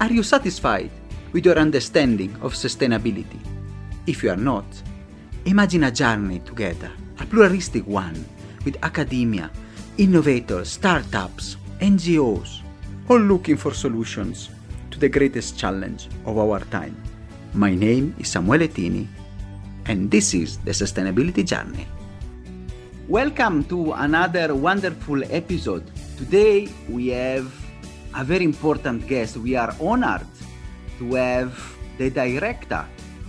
Are you satisfied with your understanding of sustainability? If you are not, imagine a journey together, a pluralistic one, with academia, innovators, startups, NGOs, all looking for solutions to the greatest challenge of our time. My name is Samuele Tini, and this is the Sustainability Journey. Welcome to another wonderful episode. Today we have a very important guest. We are honored to have the director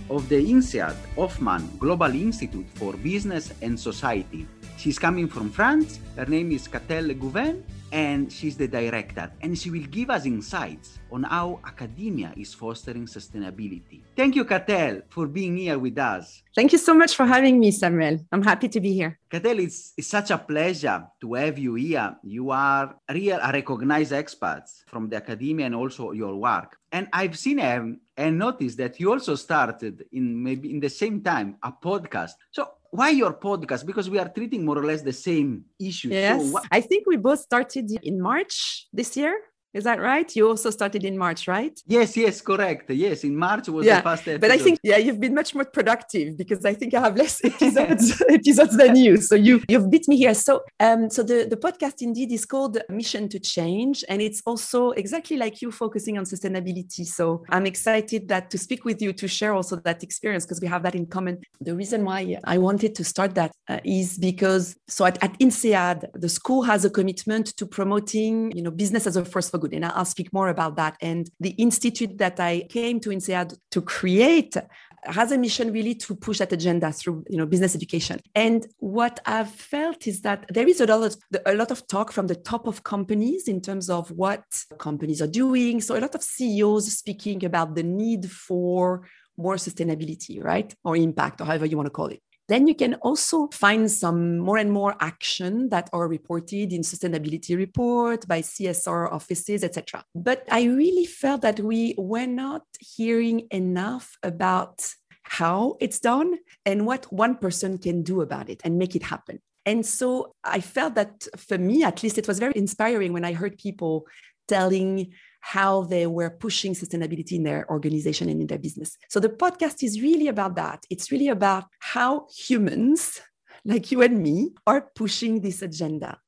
of the INSEAD Hoffmann Global Institute for Business and Society. She's coming from France. Her name is Katell Goulven, and she's the director. And she will give us insights on how academia is fostering sustainability. Thank you, Katell, for being here with us. Thank you so much for having me, Samuel. I'm happy to be here. Katell, it's, it's such a pleasure to have you here. You are real a recognized experts from the academia and also your work. And I've seen um, and noticed that you also started in maybe in the same time a podcast. So why your podcast? Because we are treating more or less the same issues. Yes, so I think we both started in March this year. Is that right? You also started in March, right? Yes, yes, correct. Yes, in March was yeah. the first episode. But I think yeah, you've been much more productive because I think I have less episodes episodes than you. So you you've beat me here. So um so the the podcast indeed is called Mission to Change and it's also exactly like you focusing on sustainability. So I'm excited that to speak with you to share also that experience because we have that in common. The reason why I wanted to start that uh, is because so at, at INSEAD the school has a commitment to promoting you know business as a force for good. And I'll speak more about that. And the institute that I came to INSEAD to create has a mission really to push that agenda through you know business education and what i've felt is that there is a lot of a lot of talk from the top of companies in terms of what companies are doing so a lot of ceos speaking about the need for more sustainability right or impact or however you want to call it then you can also find some more and more action that are reported in sustainability report by CSR offices, etc. But I really felt that we were not hearing enough about how it's done and what one person can do about it and make it happen. And so I felt that for me, at least, it was very inspiring when I heard people telling how they were pushing sustainability in their organization and in their business. So the podcast is really about that. It's really about how humans like you and me are pushing this agenda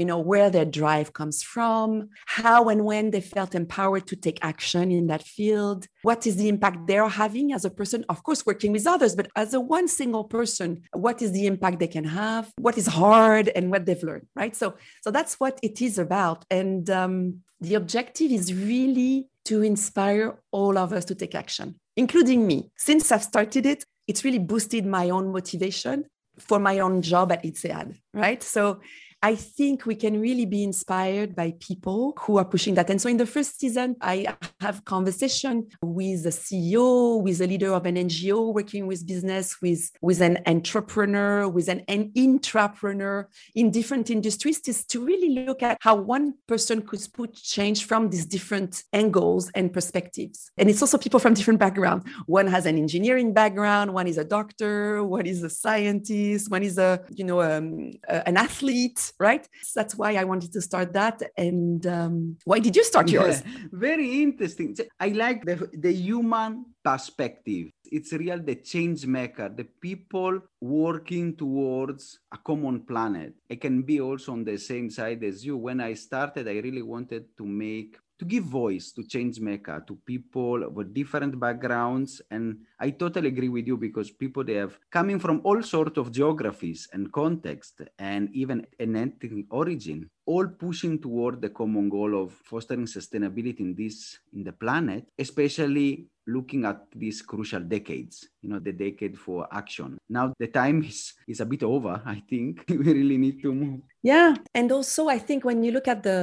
you know where their drive comes from how and when they felt empowered to take action in that field. What is the impact they're having as a person? Of course working with others but as a one single person what is the impact they can have? What is hard and what they've learned right? So so that's what it is about. And um, the objective is really to inspire all of us to take action including me. Since i've started it it's really boosted my own motivation for my own job at INSEAD, right? So I think we can really be inspired by people who are pushing that. And so in the first season, I have conversation with a CEO, with a leader of an NGO working with business, with, with an entrepreneur, with an, an intrapreneur in different industries to, to really look at how one person could put change from these different angles and perspectives. And it's also people from different backgrounds. One has an engineering background, one is a doctor, one is a scientist, one is a, you know, um, an athlete right? So that's why I wanted to start that. And um, why did you start yours? Yeah, very interesting. I like the, the human perspective. It's real the change maker, the people working towards a common planet. I can be also on the same side as you. When I started, I really wanted to make to give voice to change maker to people with different backgrounds. And i totally agree with you because people they have coming from all sorts of geographies and context and even an ethnic origin all pushing toward the common goal of fostering sustainability in this in the planet especially looking at these crucial decades you know the decade for action. Now the time is is a bit over i think. We really need to move. Yeah and also i think when you look at the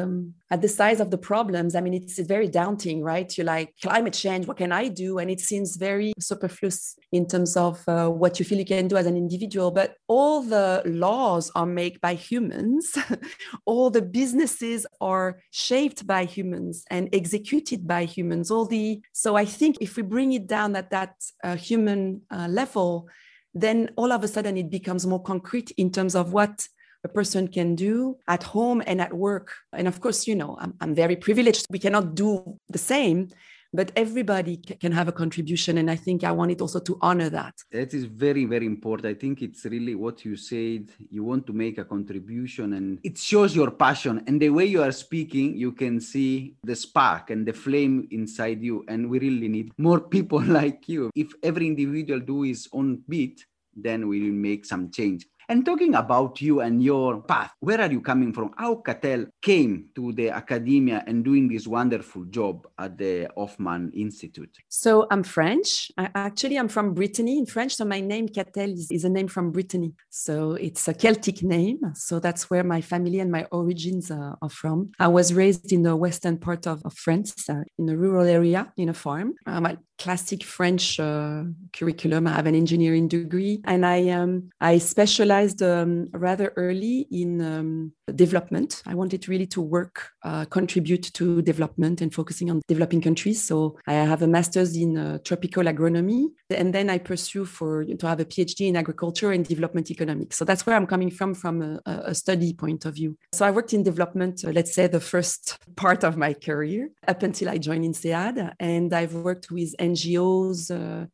at the size of the problems i mean it's very daunting right? You're like climate change what can i do? And it seems very superfluous in terms of uh, what you feel you can do as an individual. But all the laws are made by humans. All the businesses are shaped by humans and executed by humans all the so i think if we bring it down at that uh, human uh, level then all of a sudden it becomes more concrete in terms of what a person can do at home and at work. And of course, you know, I'm, I'm very privileged. We cannot do the same, but everybody can have a contribution. And I think I wanted also to honor that. That is very, very important. I think it's really what you said. You want to make a contribution and it shows your passion. And the way you are speaking, you can see the spark and the flame inside you. And we really need more people like you. If every individual do his own bit, then we will make some change. And talking about you and your path, where are you coming from? How Katell came to the academia and doing this wonderful job at the Hoffmann Institute? So I'm French. I, actually, I'm from Brittany in French. So my name Katell is, is, a name from Brittany. So it's a Celtic name. So that's where my family and my origins uh, are from. I was raised in the western part of, of France, uh, in a rural area, in a farm. I'm a classic French uh, curriculum. I have an engineering degree, and I um, I specialized um, rather early in um, development. I wanted really to work, uh, contribute to development, and focusing on developing countries. So I have a master's in uh, tropical agronomy, and then I pursue for to have a PhD in agriculture and development economics. So that's where I'm coming from, from a, a study point of view. So I worked in development, uh, let's say, the first part of my career up until I joined INSEAD, and I've worked with NGOs uh,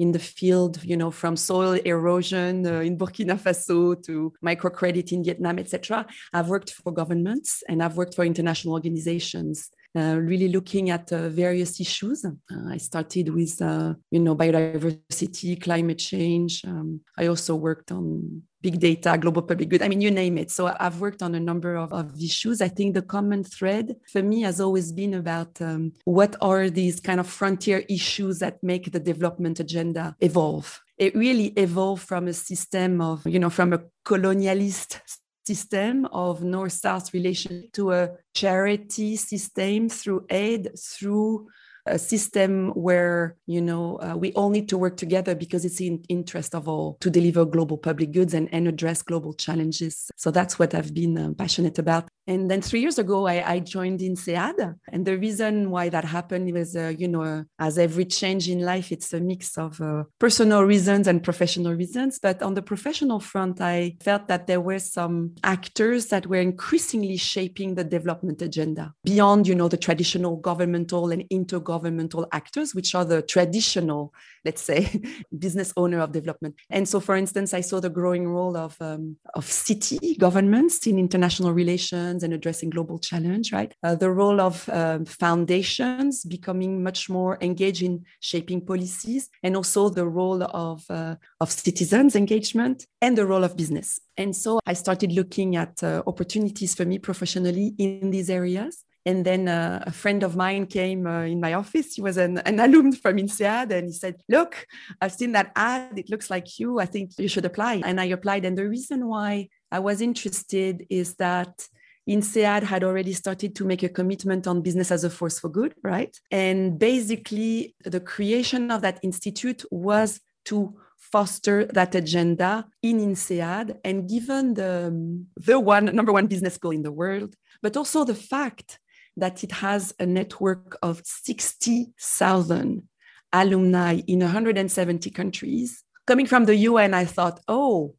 in the field, you know, from soil erosion uh, in Burkina Faso to microcredit in Vietnam, etc. I've worked for governments and I've worked for international organizations. Uh, really looking at uh, various issues. Uh, I started with, you know, biodiversity, climate change. Um, I also worked on big data, global public good. I mean, you name it. So I've worked on a number of, of issues. I think the common thread for me has always been about um, what are these kind of frontier issues that make the development agenda evolve. It really evolved from a system of, you know, from a colonialist system of north-south relation to a charity system through aid, through a system where you know uh, we all need to work together because it's in interest of all to deliver global public goods and, and address global challenges so that's what i've been uh, passionate about and then three years ago, I, I joined INSEAD. And the reason why that happened was, uh, you know, uh, as every change in life, it's a mix of uh, personal reasons and professional reasons. But on the professional front, I felt that there were some actors that were increasingly shaping the development agenda beyond, you know, the traditional governmental and intergovernmental actors, which are the traditional, let's say, business owner of development. And so, for instance, I saw the growing role of, um, of city governments in international relations and addressing global challenge, right? Uh, the role of um, foundations becoming much more engaged in shaping policies, and also the role of, uh, of citizens engagement and the role of business. And so I started looking at uh, opportunities for me professionally in these areas. And then uh, a friend of mine came uh, in my office. He was an, an alum from INSEAD and he said, Look, I've seen that ad. It looks like you. I think you should apply. And I applied. And the reason why I was interested is that INSEAD had already started to make a commitment on business as a force for good, right? And basically, the creation of that institute was to foster that agenda in INSEAD. And given the, the one number one business school in the world, but also the fact that it has a network of 60,000 alumni in 170 countries. Coming from the UN, I thought, oh,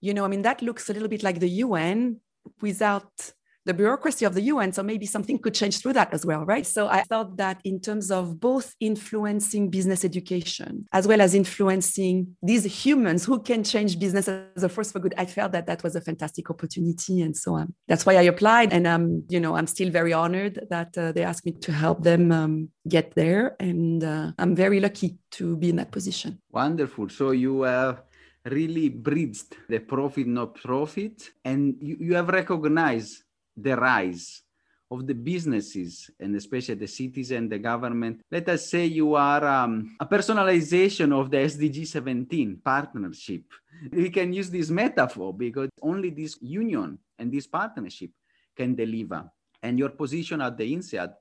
you know, I mean, that looks a little bit like the UN without the bureaucracy of the UN. So maybe something could change through that as well, right? So I thought that in terms of both influencing business education as well as influencing these humans who can change business as a force for good, I felt that that was a fantastic opportunity. And so um, that's why I applied. And um, you know, I'm still very honored that uh, they asked me to help them um, get there. And uh, I'm very lucky to be in that position. Wonderful. So you have really bridged the profit not profit and you, you have recognized the rise of the businesses and especially the cities and the government. Let us say you are um, a personalization of the SDG 17 partnership. We can use this metaphor because only this union and this partnership can deliver. And your position at the INSEAD,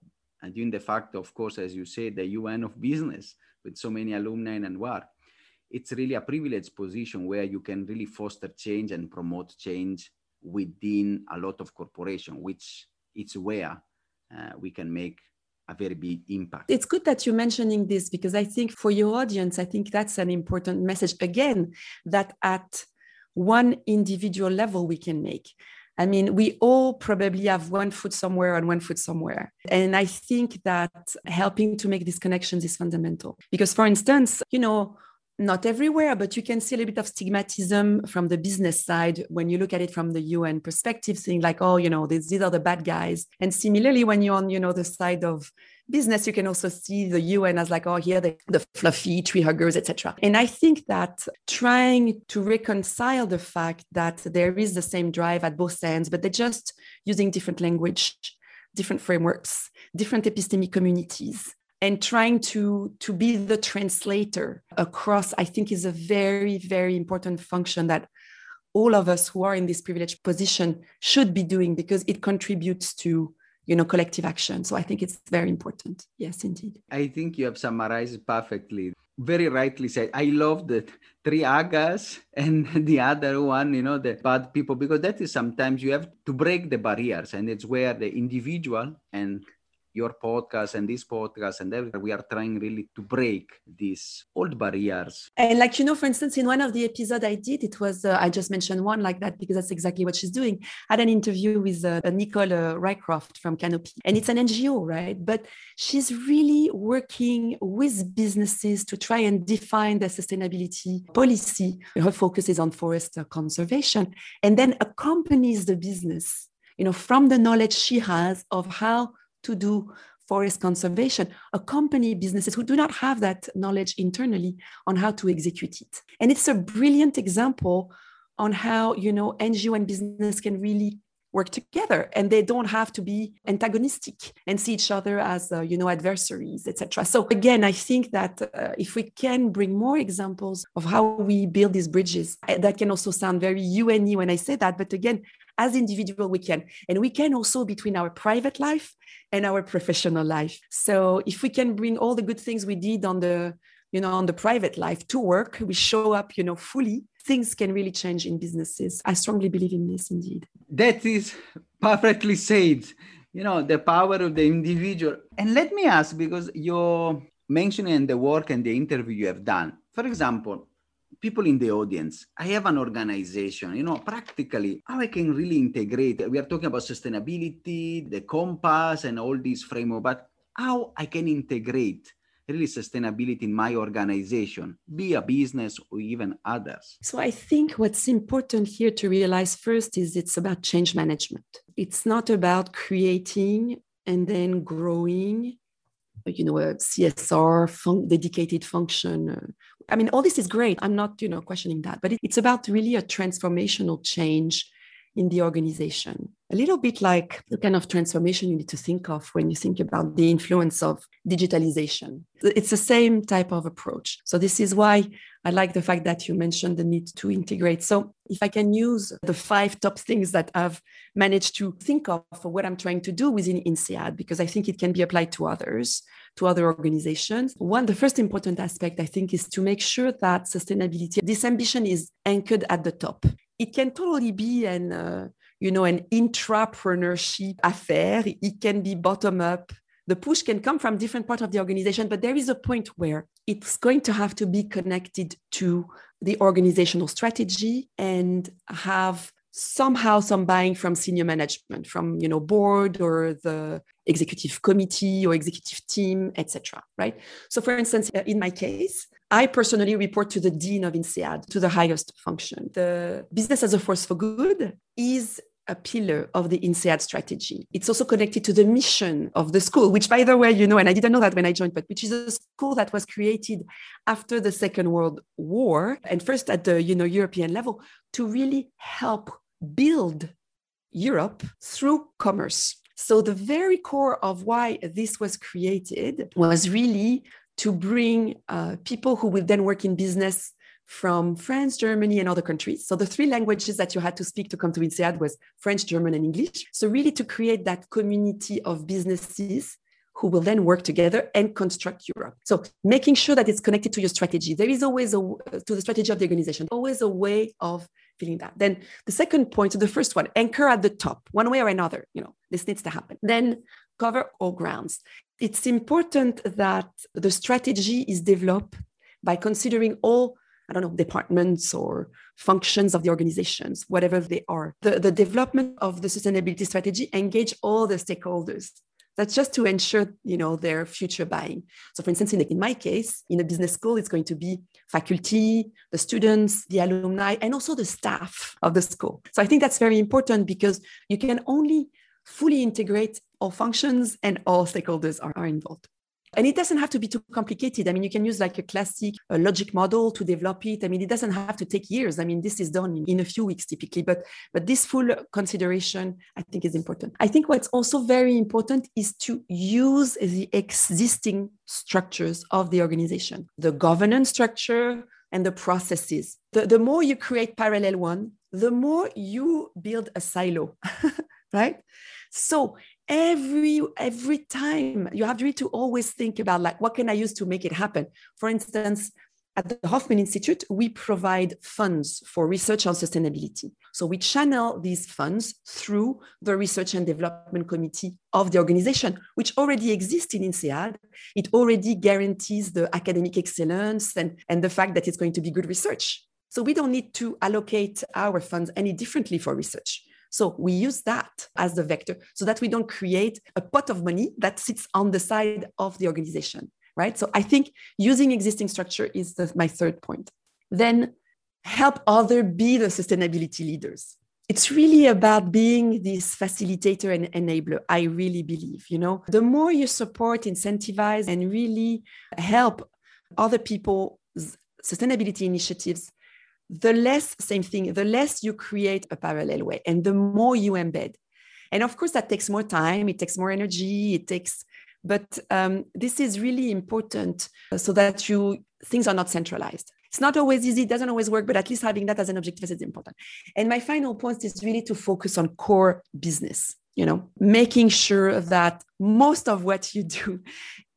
and in the fact, of course, as you say, the UN of business with so many alumni and work, it's really a privileged position where you can really foster change and promote change within a lot of corporation, which it's where uh, we can make a very big impact. It's good that you're mentioning this because I think for your audience, I think that's an important message again that at one individual level we can make. I mean, we all probably have one foot somewhere and one foot somewhere. And I think that helping to make these connections is fundamental. Because, for instance, you know, not everywhere, but you can see a little bit of stigmatism from the business side when you look at it from the UN perspective, saying like, oh, you know, these, these are the bad guys. And similarly, when you're on, you know, the side of business, you can also see the UN as like, oh, here the, the fluffy tree huggers, etc. And I think that trying to reconcile the fact that there is the same drive at both ends, but they're just using different language, different frameworks, different epistemic communities and trying to to be the translator across i think is a very very important function that all of us who are in this privileged position should be doing because it contributes to you know collective action. So i think it's very important. Yes indeed. I think you have summarized perfectly. Very rightly said. I love the three agas and the other one you know the bad people because that is sometimes you have to break the barriers and it's where the individual and your podcast and this podcast and everything. We are trying really to break these old barriers. And like, you know, for instance, in one of the episodes I did, it was, uh, I just mentioned one like that because that's exactly what she's doing. I had an interview with uh, Nicole uh, Rycroft from Canopy, and it's an NGO, right? But she's really working with businesses to try and define their sustainability policy. Her focus is on forest conservation and then accompanies the business you know from the knowledge she has of how to do forest conservation. Accompany businesses who do not have that knowledge internally on how to execute it. And it's a brilliant example on how you know ngo and business can really work together and they don't have to be antagonistic and see each other as uh, you know adversaries etc so again i think that uh, if we can bring more examples of how we build these bridges that can also sound very uni when i say that but again as individual we can and we can also between our private life and our professional life. So if we can bring all the good things we did on the you know on the private life to work we show up you know fully things can really change in businesses. I strongly believe in this indeed. That is perfectly said. You know the power of the individual. And let me ask because you're mentioning the work and the interview you have done for example people in the audience, I have an organization, you know, practically how I can really integrate. We are talking about sustainability, the compass, and all these framework, but how I can integrate really sustainability in my organization, be a business or even others? So I think what's important here to realize first is it's about change management. It's not about creating and then growing you know a csr fun- dedicated function uh, I mean, all this is great. I'm not, you know, questioning that, but it's about really a transformational change in the organization. A little bit like the kind of transformation you need to think of when you think about the influence of digitalization. It's the same type of approach. So, this is why I like the fact that you mentioned the need to integrate. So, if I can use the five top things that I've managed to think of for what I'm trying to do within INSEAD, because I think it can be applied to others, to other organizations. One, the first important aspect, I think, is to make sure that sustainability, this ambition is anchored at the top it can totally be an uh, you know an intrapreneurship affair. It can be bottom up. The push can come from different parts of the organization but there is a point where it's going to have to be connected to the organizational strategy and have somehow some buying from senior management from you know board or the executive committee or executive team etc right? So for instance in my case I personally report to the Dean of INSEAD, to the highest function. The business as a force for good is a pillar of the INSEAD strategy. It's also connected to the mission of the school, which, by the way, you know, and I didn't know that when I joined, but which is a school that was created after the Second World War and first at the you know European level to really help build Europe through commerce. So the very core of why this was created was really to bring uh, people who will then work in business from France, Germany, and other countries. So the three languages that you had to speak to come to INSEAD was French, German, and English. So really to create that community of businesses who will then work together and construct Europe. So making sure that it's connected to your strategy. There is always a to the strategy of the organization, always a way of feeling that. Then the second point, the first one, anchor at the top, one way or another. You know, this needs to happen. Then cover all grounds. It's important that the strategy is developed by considering all I don't know, departments or functions of the organizations, whatever they are. The, the development of the sustainability strategy engage all the stakeholders. That's just to ensure, you know, their future buying. So for instance, in, in my case, in a business school, it's going to be faculty, the students, the alumni, and also the staff of the school. So I think that's very important because you can only fully integrate all functions and all stakeholders are, are involved. And it doesn't have to be too complicated. I mean, you can use like a classic uh, logic model to develop it. I mean, it doesn't have to take years. I mean, this is done in, in a few weeks typically, but but this full consideration, I think, is important. I think what's also very important is to use the existing structures of the organization, the governance structure and the processes. The, the more you create parallel one, the more you build a silo, right? So every every time you have to always think about like what can i use to make it happen? For instance at the hoffmann institute we provide funds for research on sustainability. So we channel these funds through the research and development committee of the organization which already exists in INSEAD. It already guarantees the academic excellence and, and the fact that it's going to be good research. So we don't need to allocate our funds any differently for research so we use that as the vector so that we don't create a pot of money that sits on the side of the organization, right? So I think using existing structure is the, my third point. Then help other be the sustainability leaders. It's really about being this facilitator and enabler. I really believe, you know, the more you support, incentivize, and really help other people's sustainability initiatives the less, same thing, the less you create a parallel way and the more you embed. And of course, that takes more time, it takes more energy, it takes, but um, this is really important so that you things are not centralized. It's not always easy, it doesn't always work, but at least having that as an objective is important. And my final point is really to focus on core business, you know, making sure that most of what you do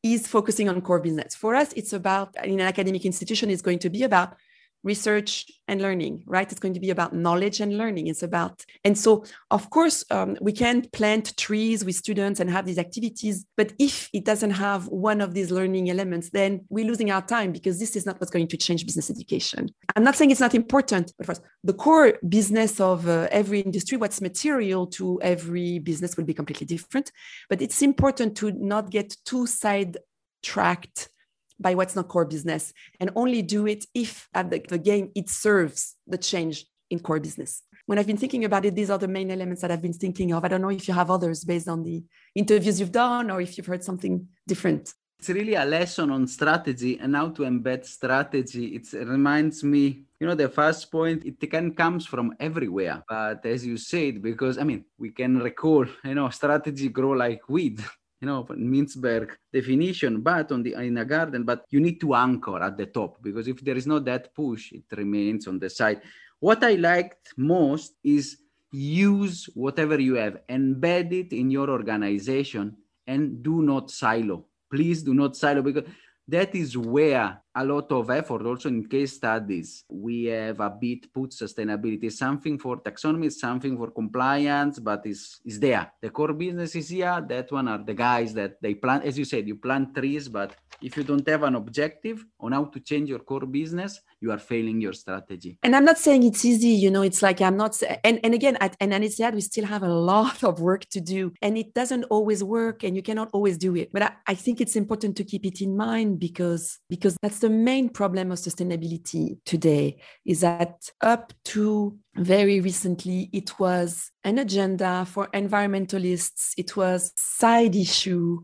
is focusing on core business. For us, it's about in an academic institution, it's going to be about research and learning right? It's going to be about knowledge and learning. It's about and so of course um, we can plant trees with students and have these activities but if it doesn't have one of these learning elements then we're losing our time because this is not what's going to change business education. I'm not saying it's not important but first the core business of uh, every industry what's material to every business will be completely different but it's important to not get too side tracked by what's not core business and only do it if at the, the game it serves the change in core business. When I've been thinking about it, these are the main elements that I've been thinking of. I don't know if you have others based on the interviews you've done or if you've heard something different. It's really a lesson on strategy and how to embed strategy. It's, it reminds me, you know, the first point, it can comes from everywhere. But as you said, because I mean, we can recall, you know, strategy grow like weed you know Mintzberg definition but on the in a garden but you need to anchor at the top because if there is not that push it remains on the side. What i liked most is use whatever you have embed it in your organization and do not silo. Please do not silo because that is where a lot of effort also in case studies. We have a bit put sustainability something for taxonomy something for compliance but is is there. The core business is here. That one are the guys that they plant as you said you plant trees but if you don't have an objective on how to change your core business you are failing your strategy. And i'm not saying it's easy you know it's like i'm not and, and again at INSEAD we still have a lot of work to do and it doesn't always work and you cannot always do it. But I, I think it's important to keep it in mind because because that's the main problem of sustainability today is that up to very recently it was an agenda for environmentalists it was side issue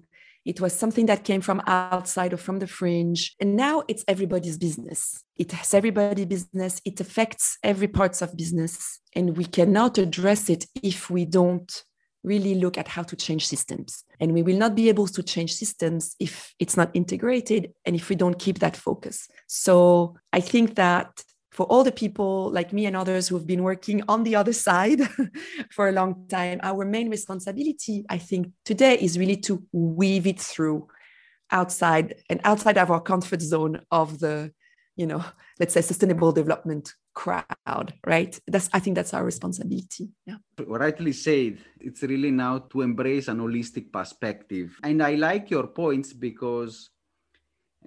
it was something that came from outside or from the fringe. And now it's everybody's business. It has everybody's business. It affects every parts of business. And we cannot address it if we don't really look at how to change systems. And we will not be able to change systems if it's not integrated and if we don't keep that focus. So I think that for all the people like me and others who have been working on the other side for a long time, our main responsibility, I think, today is really to weave it through outside and outside of our comfort zone of the, you know, let's say sustainable development crowd, right? That's I think that's our responsibility. Yeah. Rightly said, it's really now to embrace an holistic perspective. And I like your points because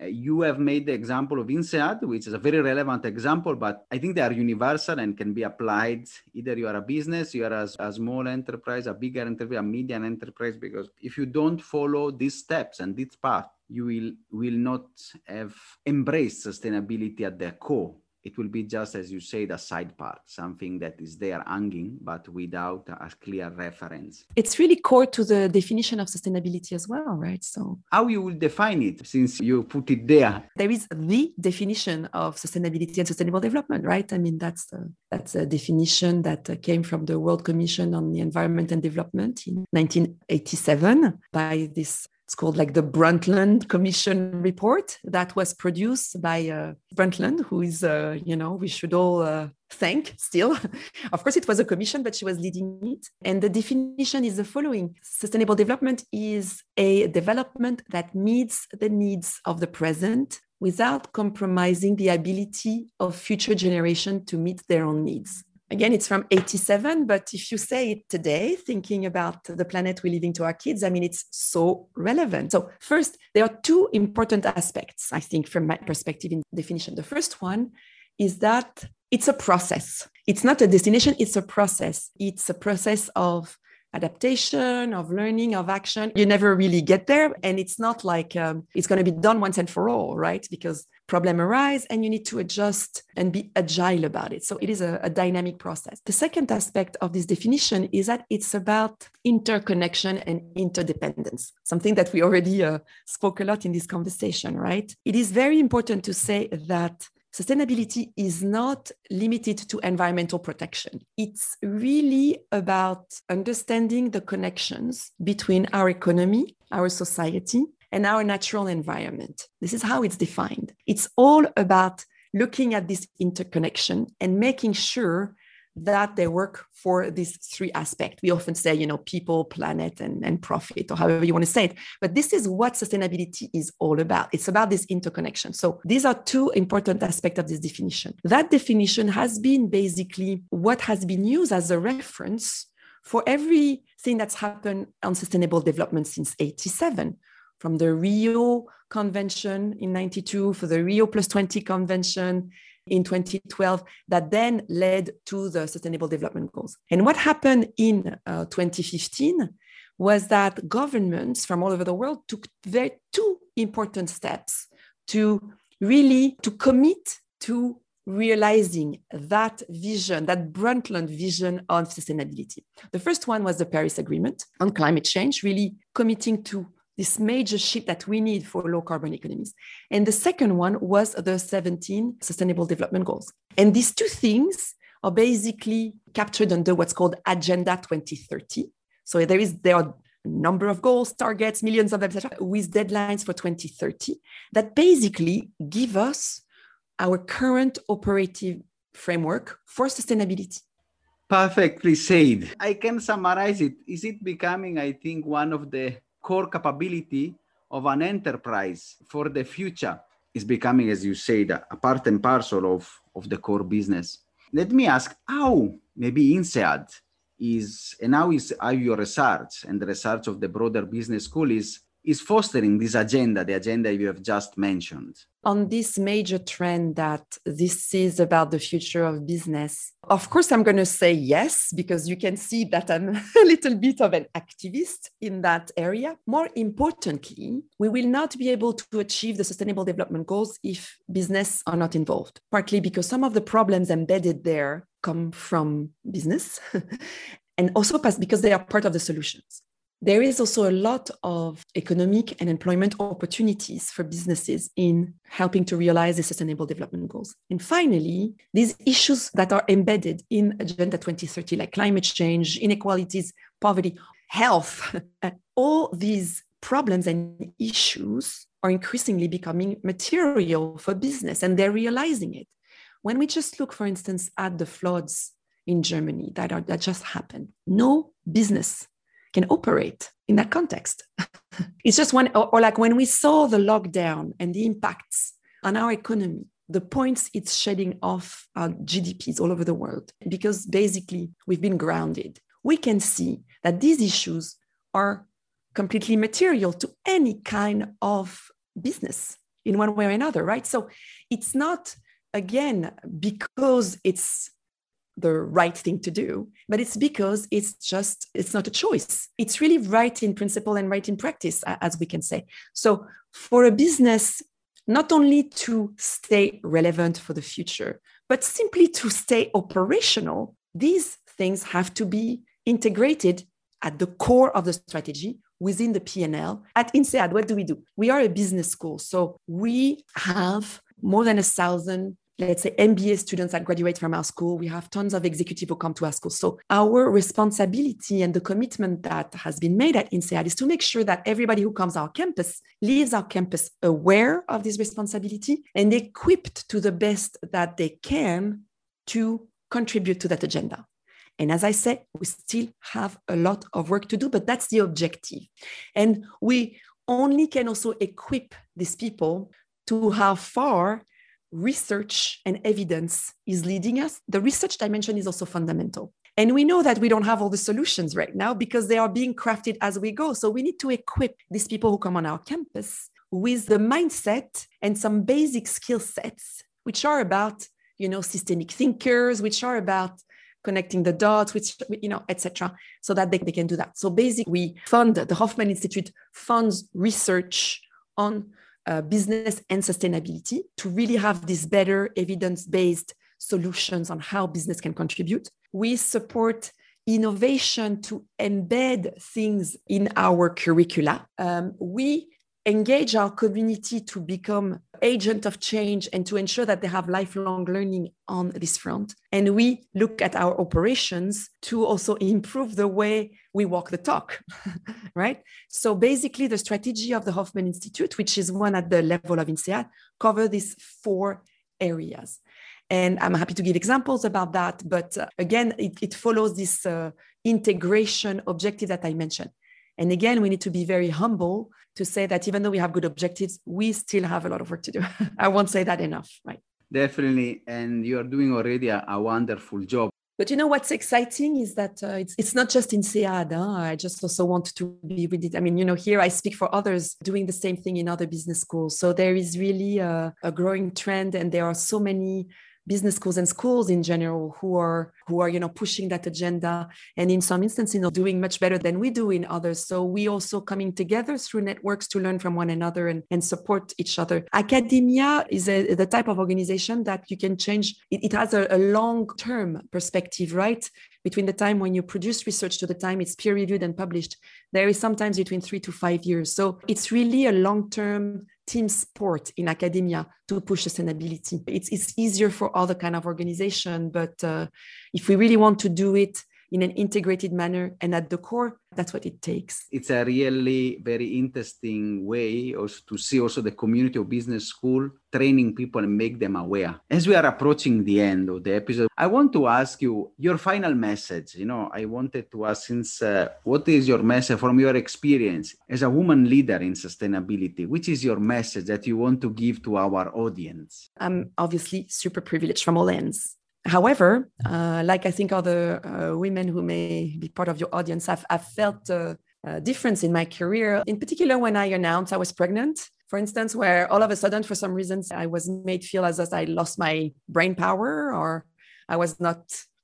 Uh, you have made the example of INSEAD, which is a very relevant example, but I think they are universal and can be applied either you are a business, you are a, a small enterprise, a bigger enterprise, a medium enterprise, because if you don't follow these steps and this path, you will will not have embraced sustainability at their core it will be just as you say the side part something that is there hanging but without a clear reference. It's really core to the definition of sustainability as well right? So how you will define it since you put it there? there is the definition of sustainability and sustainable development right? I mean that's the, that's a definition that came from the world commission on the environment and development in 1987 by this it's called like the Brundtland Commission report that was produced by uh, Brundtland, who is, uh, you know, we should all uh, thank still. of course, it was a commission, but she was leading it. And the definition is the following Sustainable development is a development that meets the needs of the present without compromising the ability of future generation to meet their own needs again it's from 87 but if you say it today thinking about the planet we're leaving to our kids i mean it's so relevant so first there are two important aspects i think from my perspective in definition the first one is that it's a process it's not a destination it's a process it's a process of adaptation, of learning, of action. You never really get there. And it's not like um, it's going to be done once and for all, right? Because problem arise and you need to adjust and be agile about it. So it is a, a dynamic process. The second aspect of this definition is that it's about interconnection and interdependence, something that we already uh, spoke a lot in this conversation, right? It is very important to say that sustainability is not limited to environmental protection. It's really about understanding the connections between our economy, our society, and our natural environment. This is how it's defined. It's all about looking at this interconnection and making sure that they work for these three aspects. We often say, you know, people, planet, and, and profit, or however you want to say it. But this is what sustainability is all about. It's about this interconnection. So these are two important aspects of this definition. That definition has been basically what has been used as a reference for everything that's happened on sustainable development since 87 from the rio convention in 92 for the rio plus 20 convention in 2012 that then led to the Sustainable Development Goals. And what happened in uh, 2015 was that governments from all over the world took very two important steps to really to commit to realizing that vision, that Brundtland vision on sustainability. The first one was the Paris Agreement on climate change, really committing to this major shift that we need for low carbon economies. And the second one was the 17 Sustainable Development Goals. And these two things are basically captured under what's called Agenda 2030. So there is there are a number of goals, targets, millions of them, etc., with deadlines for 2030 that basically give us our current operative framework for sustainability. Perfectly said. I can summarize it. Is it becoming, I think, one of the core capability of an enterprise for the future is becoming, as you said, a part and parcel of, of the core business. Let me ask how maybe INSEAD is, and how is how your research and the research of the broader business school is is fostering this agenda, the agenda you have just mentioned? On this major trend that this is about the future of business, of course, I'm going to say yes, because you can see that I'm a little bit of an activist in that area. More importantly, we will not be able to achieve the Sustainable Development Goals if business are not involved, partly because some of the problems embedded there come from business. and also because they are part of the solutions. There is also a lot of economic and employment opportunities for businesses in helping to realize the sustainable development goals. And finally, these issues that are embedded in Agenda 2030, like climate change, inequalities, poverty, health, all these problems and issues are increasingly becoming material for business, and they're realizing it. When we just look, for instance, at the floods in Germany that, are, that just happened, no business can operate in that context. it's just one, or, or, like when we saw the lockdown and the impacts on our economy, the points it's shedding off our GDPs all over the world, because basically we've been grounded. We can see that these issues are completely material to any kind of business in one way or another, right? So it's not, again, because it's the right thing to do but it's because it's just it's not a choice it's really right in principle and right in practice as we can say so for a business not only to stay relevant for the future but simply to stay operational these things have to be integrated at the core of the strategy within the P&L. At INSEAD, what do we do? We are a business school. So we have more than a thousand let's say MBA students that graduate from our school. We have tons of executives who come to our school. So our responsibility and the commitment that has been made at INSEAD is to make sure that everybody who comes our campus leaves our campus aware of this responsibility and equipped to the best that they can to contribute to that agenda. And as I say, we still have a lot of work to do, but that's the objective. And we only can also equip these people to how far research and evidence is leading us. The research dimension is also fundamental. And we know that we don't have all the solutions right now because they are being crafted as we go. So we need to equip these people who come on our campus with the mindset and some basic skill sets, which are about, you know, systemic thinkers, which are about connecting the dots, which, you know, etc., so that they, they can do that. So basically, we fund, the Hoffmann Institute funds research on uh, business and sustainability to really have these better evidence based solutions on how business can contribute. We support innovation to embed things in our curricula. Um, we engage our community to become agent of change and to ensure that they have lifelong learning on this front. And we look at our operations to also improve the way we walk the talk right? So basically the strategy of the hoffmann institute which is one at the level of INSEAD cover these four areas. And i'm happy to give examples about that but uh, again it, it, follows this uh, integration objective that i mentioned and again, we need to be very humble to say that even though we have good objectives, we still have a lot of work to do. I won't say that enough, right? Definitely. And you are doing already a, a wonderful job. But you know what's exciting is that uh, it's it's not just INSEAD. Huh? I just also want to be with it. I mean, you know, here I speak for others doing the same thing in other business schools. So there is really a, a growing trend, and there are so many business schools and schools in general who are who are you know pushing that agenda and in some instances you know doing much better than we do in others. So we also coming together through networks to learn from one another and, and support each other. Academia is a, the type of organization that you can change. It, it has a, a long term perspective right? Between the time when you produce research to the time it's peer reviewed and published there is sometimes between three to five years. So it's really a long term team sport in academia to push sustainability. It's, it's easier for other kind of organization, but uh, if we really want to do it in an integrated manner and at the core that's what it takes. It's a really very interesting way also to see also the community of business school training people and make them aware. As we are approaching the end of the episode i want to ask you your final message. You know i wanted to ask since uh, what is your message from your experience as a woman leader in sustainability? Which is your message that you want to give to our audience? I'm obviously super privileged from all ends However, uh, like I think other uh, women who may be part of your audience, I've, I've felt a, a, difference in my career, in particular when I announced I was pregnant. For instance, where all of a sudden, for some reasons, I was made feel as if I lost my brain power or I was not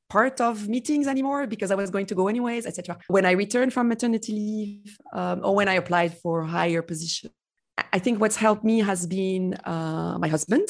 part of meetings anymore because I was going to go anyways, etc. When I returned from maternity leave um, or when I applied for higher position, I think what's helped me has been uh, my husband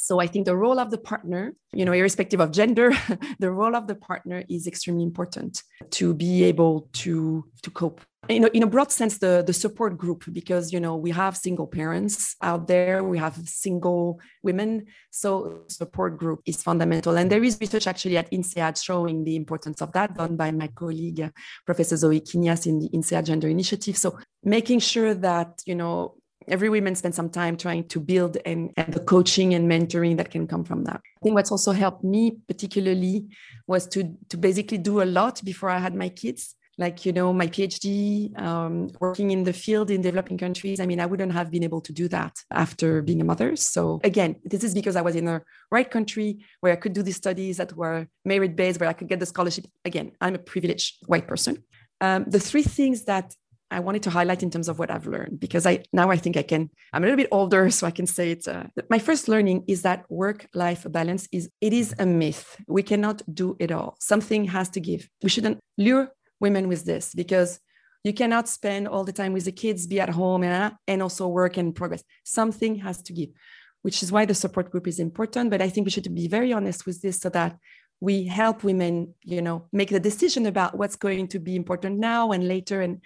so I think the role of the partner, you know, irrespective of gender, the role of the partner is extremely important to be able to to cope. You know, in a broad sense, the the support group, because you know we have single parents out there, we have single women, so support group is fundamental. And there is research actually at INSEAD showing the importance of that, done by my colleague Professor Zoe Kinias in the INSEAD Gender Initiative. So making sure that you know every woman spends some time trying to build and, and the coaching and mentoring that can come from that. I think what's also helped me particularly was to to basically do a lot before I had my kids. Like you know, my PhD, um, working in the field in developing countries. I mean, I wouldn't have been able to do that after being a mother. So again, this is because I was in the right country where I could do these studies that were merit based, where I could get the scholarship. Again, I'm a privileged white person. Um, the three things that I wanted to highlight in terms of what I've learned because I now I think I can. I'm a little bit older, so I can say it. Uh, my first learning is that work-life balance is it is a myth. We cannot do it all. Something has to give. We shouldn't lure women with this because you cannot spend all the time with the kids, be at home, and, and also work and progress. Something has to give, which is why the support group is important. But I think we should be very honest with this so that we help women, you know, make the decision about what's going to be important now and later and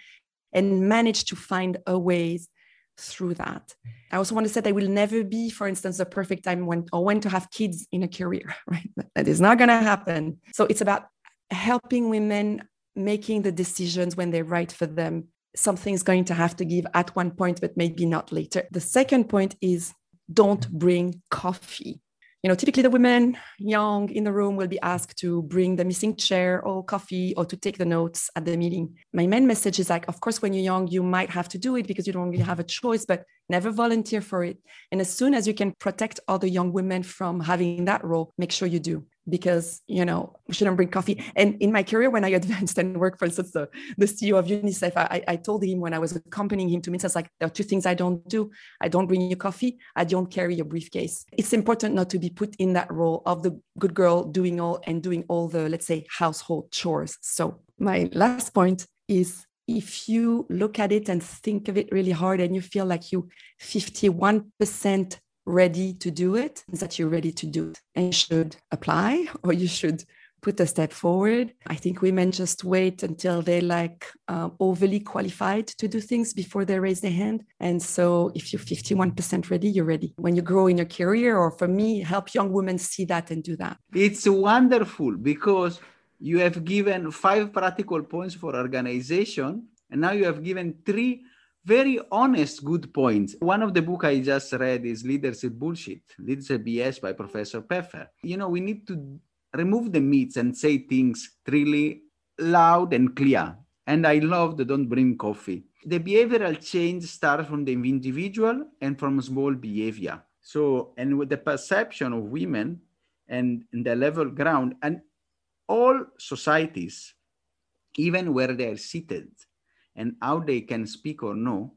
and manage to find a ways through that. I also want to say there will never be, for instance, a perfect time when or when to have kids in a career, right? That is not going to happen. So it's about helping women making the decisions when they're right for them. Something's going to have to give at one point, but maybe not later. The second point is don't bring coffee. You know, typically the women young in the room will be asked to bring the missing chair or coffee or to take the notes at the meeting. My main message is like, of course, when you're young, you might have to do it because you don't really have a choice, but never volunteer for it. And as soon as you can protect other young women from having that role, make sure you do because you know we shouldn't bring coffee. And in my career when i advanced and worked for instance the, the ceo of unicef I, I told him when i was accompanying him to meetings like there are two things i don't do. I don't bring you coffee. I don't carry your briefcase. It's important not to be put in that role of the good girl doing all and doing all the let's say household chores. So my last point is if you look at it and think of it really hard and you feel like you 51% ready to do it that you're ready to do it and should apply or you should put a step forward. I think women just wait until they're like uh, overly qualified to do things before they raise their hand. And so if you're 51% ready, you're ready. When you grow in your career, or for me, help young women see that and do that. It's wonderful because you have given five practical points for organization, and now you have given three very honest, good points. One of the book I just read is Leadership Bullshit, Leadership BS by Professor Pfeffer. You know, we need to remove the myths and say things really loud and clear. And I love the don't bring coffee. The behavioral change starts from the individual and from small behavior. So, and with the perception of women and, and the level ground and all societies, even where they are seated, and how they can speak or no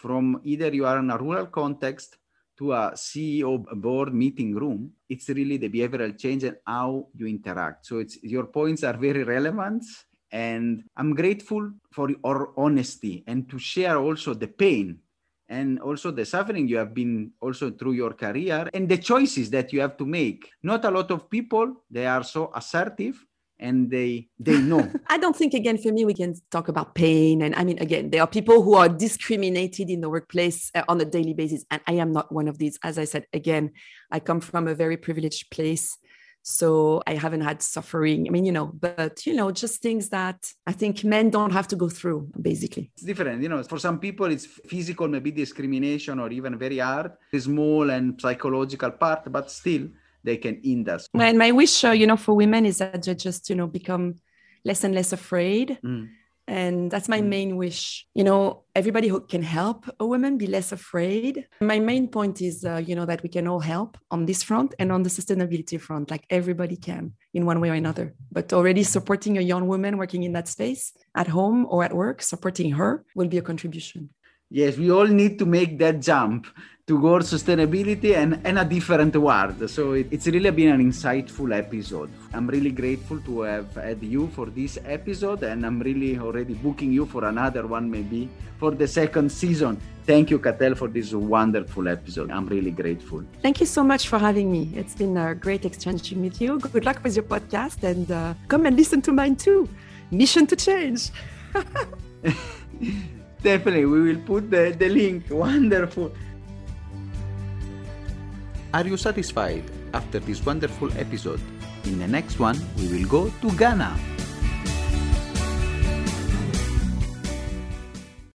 from either you are in a rural context to a CEO board meeting room, it's really the behavioral change and how you interact. So it's your points are very relevant. And I'm grateful for your honesty and to share also the pain and also the suffering you have been also through your career and the choices that you have to make. Not a lot of people, they are so assertive and they they know. I don't think again for me we can talk about pain. And i mean again there are people who are discriminated in the workplace uh, on a daily basis. And i am not one of these. As i said again i come from a very privileged place. So i haven't had suffering. I mean you know but you know just things that i think men don't have to go through basically. It's different you know for some people it's physical maybe discrimination or even very hard small and psychological part but still they can hinder. And my wish, uh, you know, for women is that they just, you know, become less and less afraid. Mm. And that's my mm. main wish. You know, everybody who can help a woman be less afraid. My main point is, uh, you know, that we can all help on this front and on the sustainability front, like everybody can in one way or another. But already supporting a young woman working in that space at home or at work, supporting her will be a contribution. Yes, we all need to make that jump towards sustainability and, and a different world. So it, it's really been an insightful episode. I'm really grateful to have had you for this episode, and I'm really already booking you for another one, maybe for the second season. Thank you, Katell, for this wonderful episode. I'm really grateful. Thank you so much for having me. It's been a great exchanging with you. Good luck with your podcast, and uh, come and listen to mine too. Mission to change. Definitely, we will put the, the link. Wonderful. Are you satisfied after this wonderful episode? In the next one, we will go to Ghana.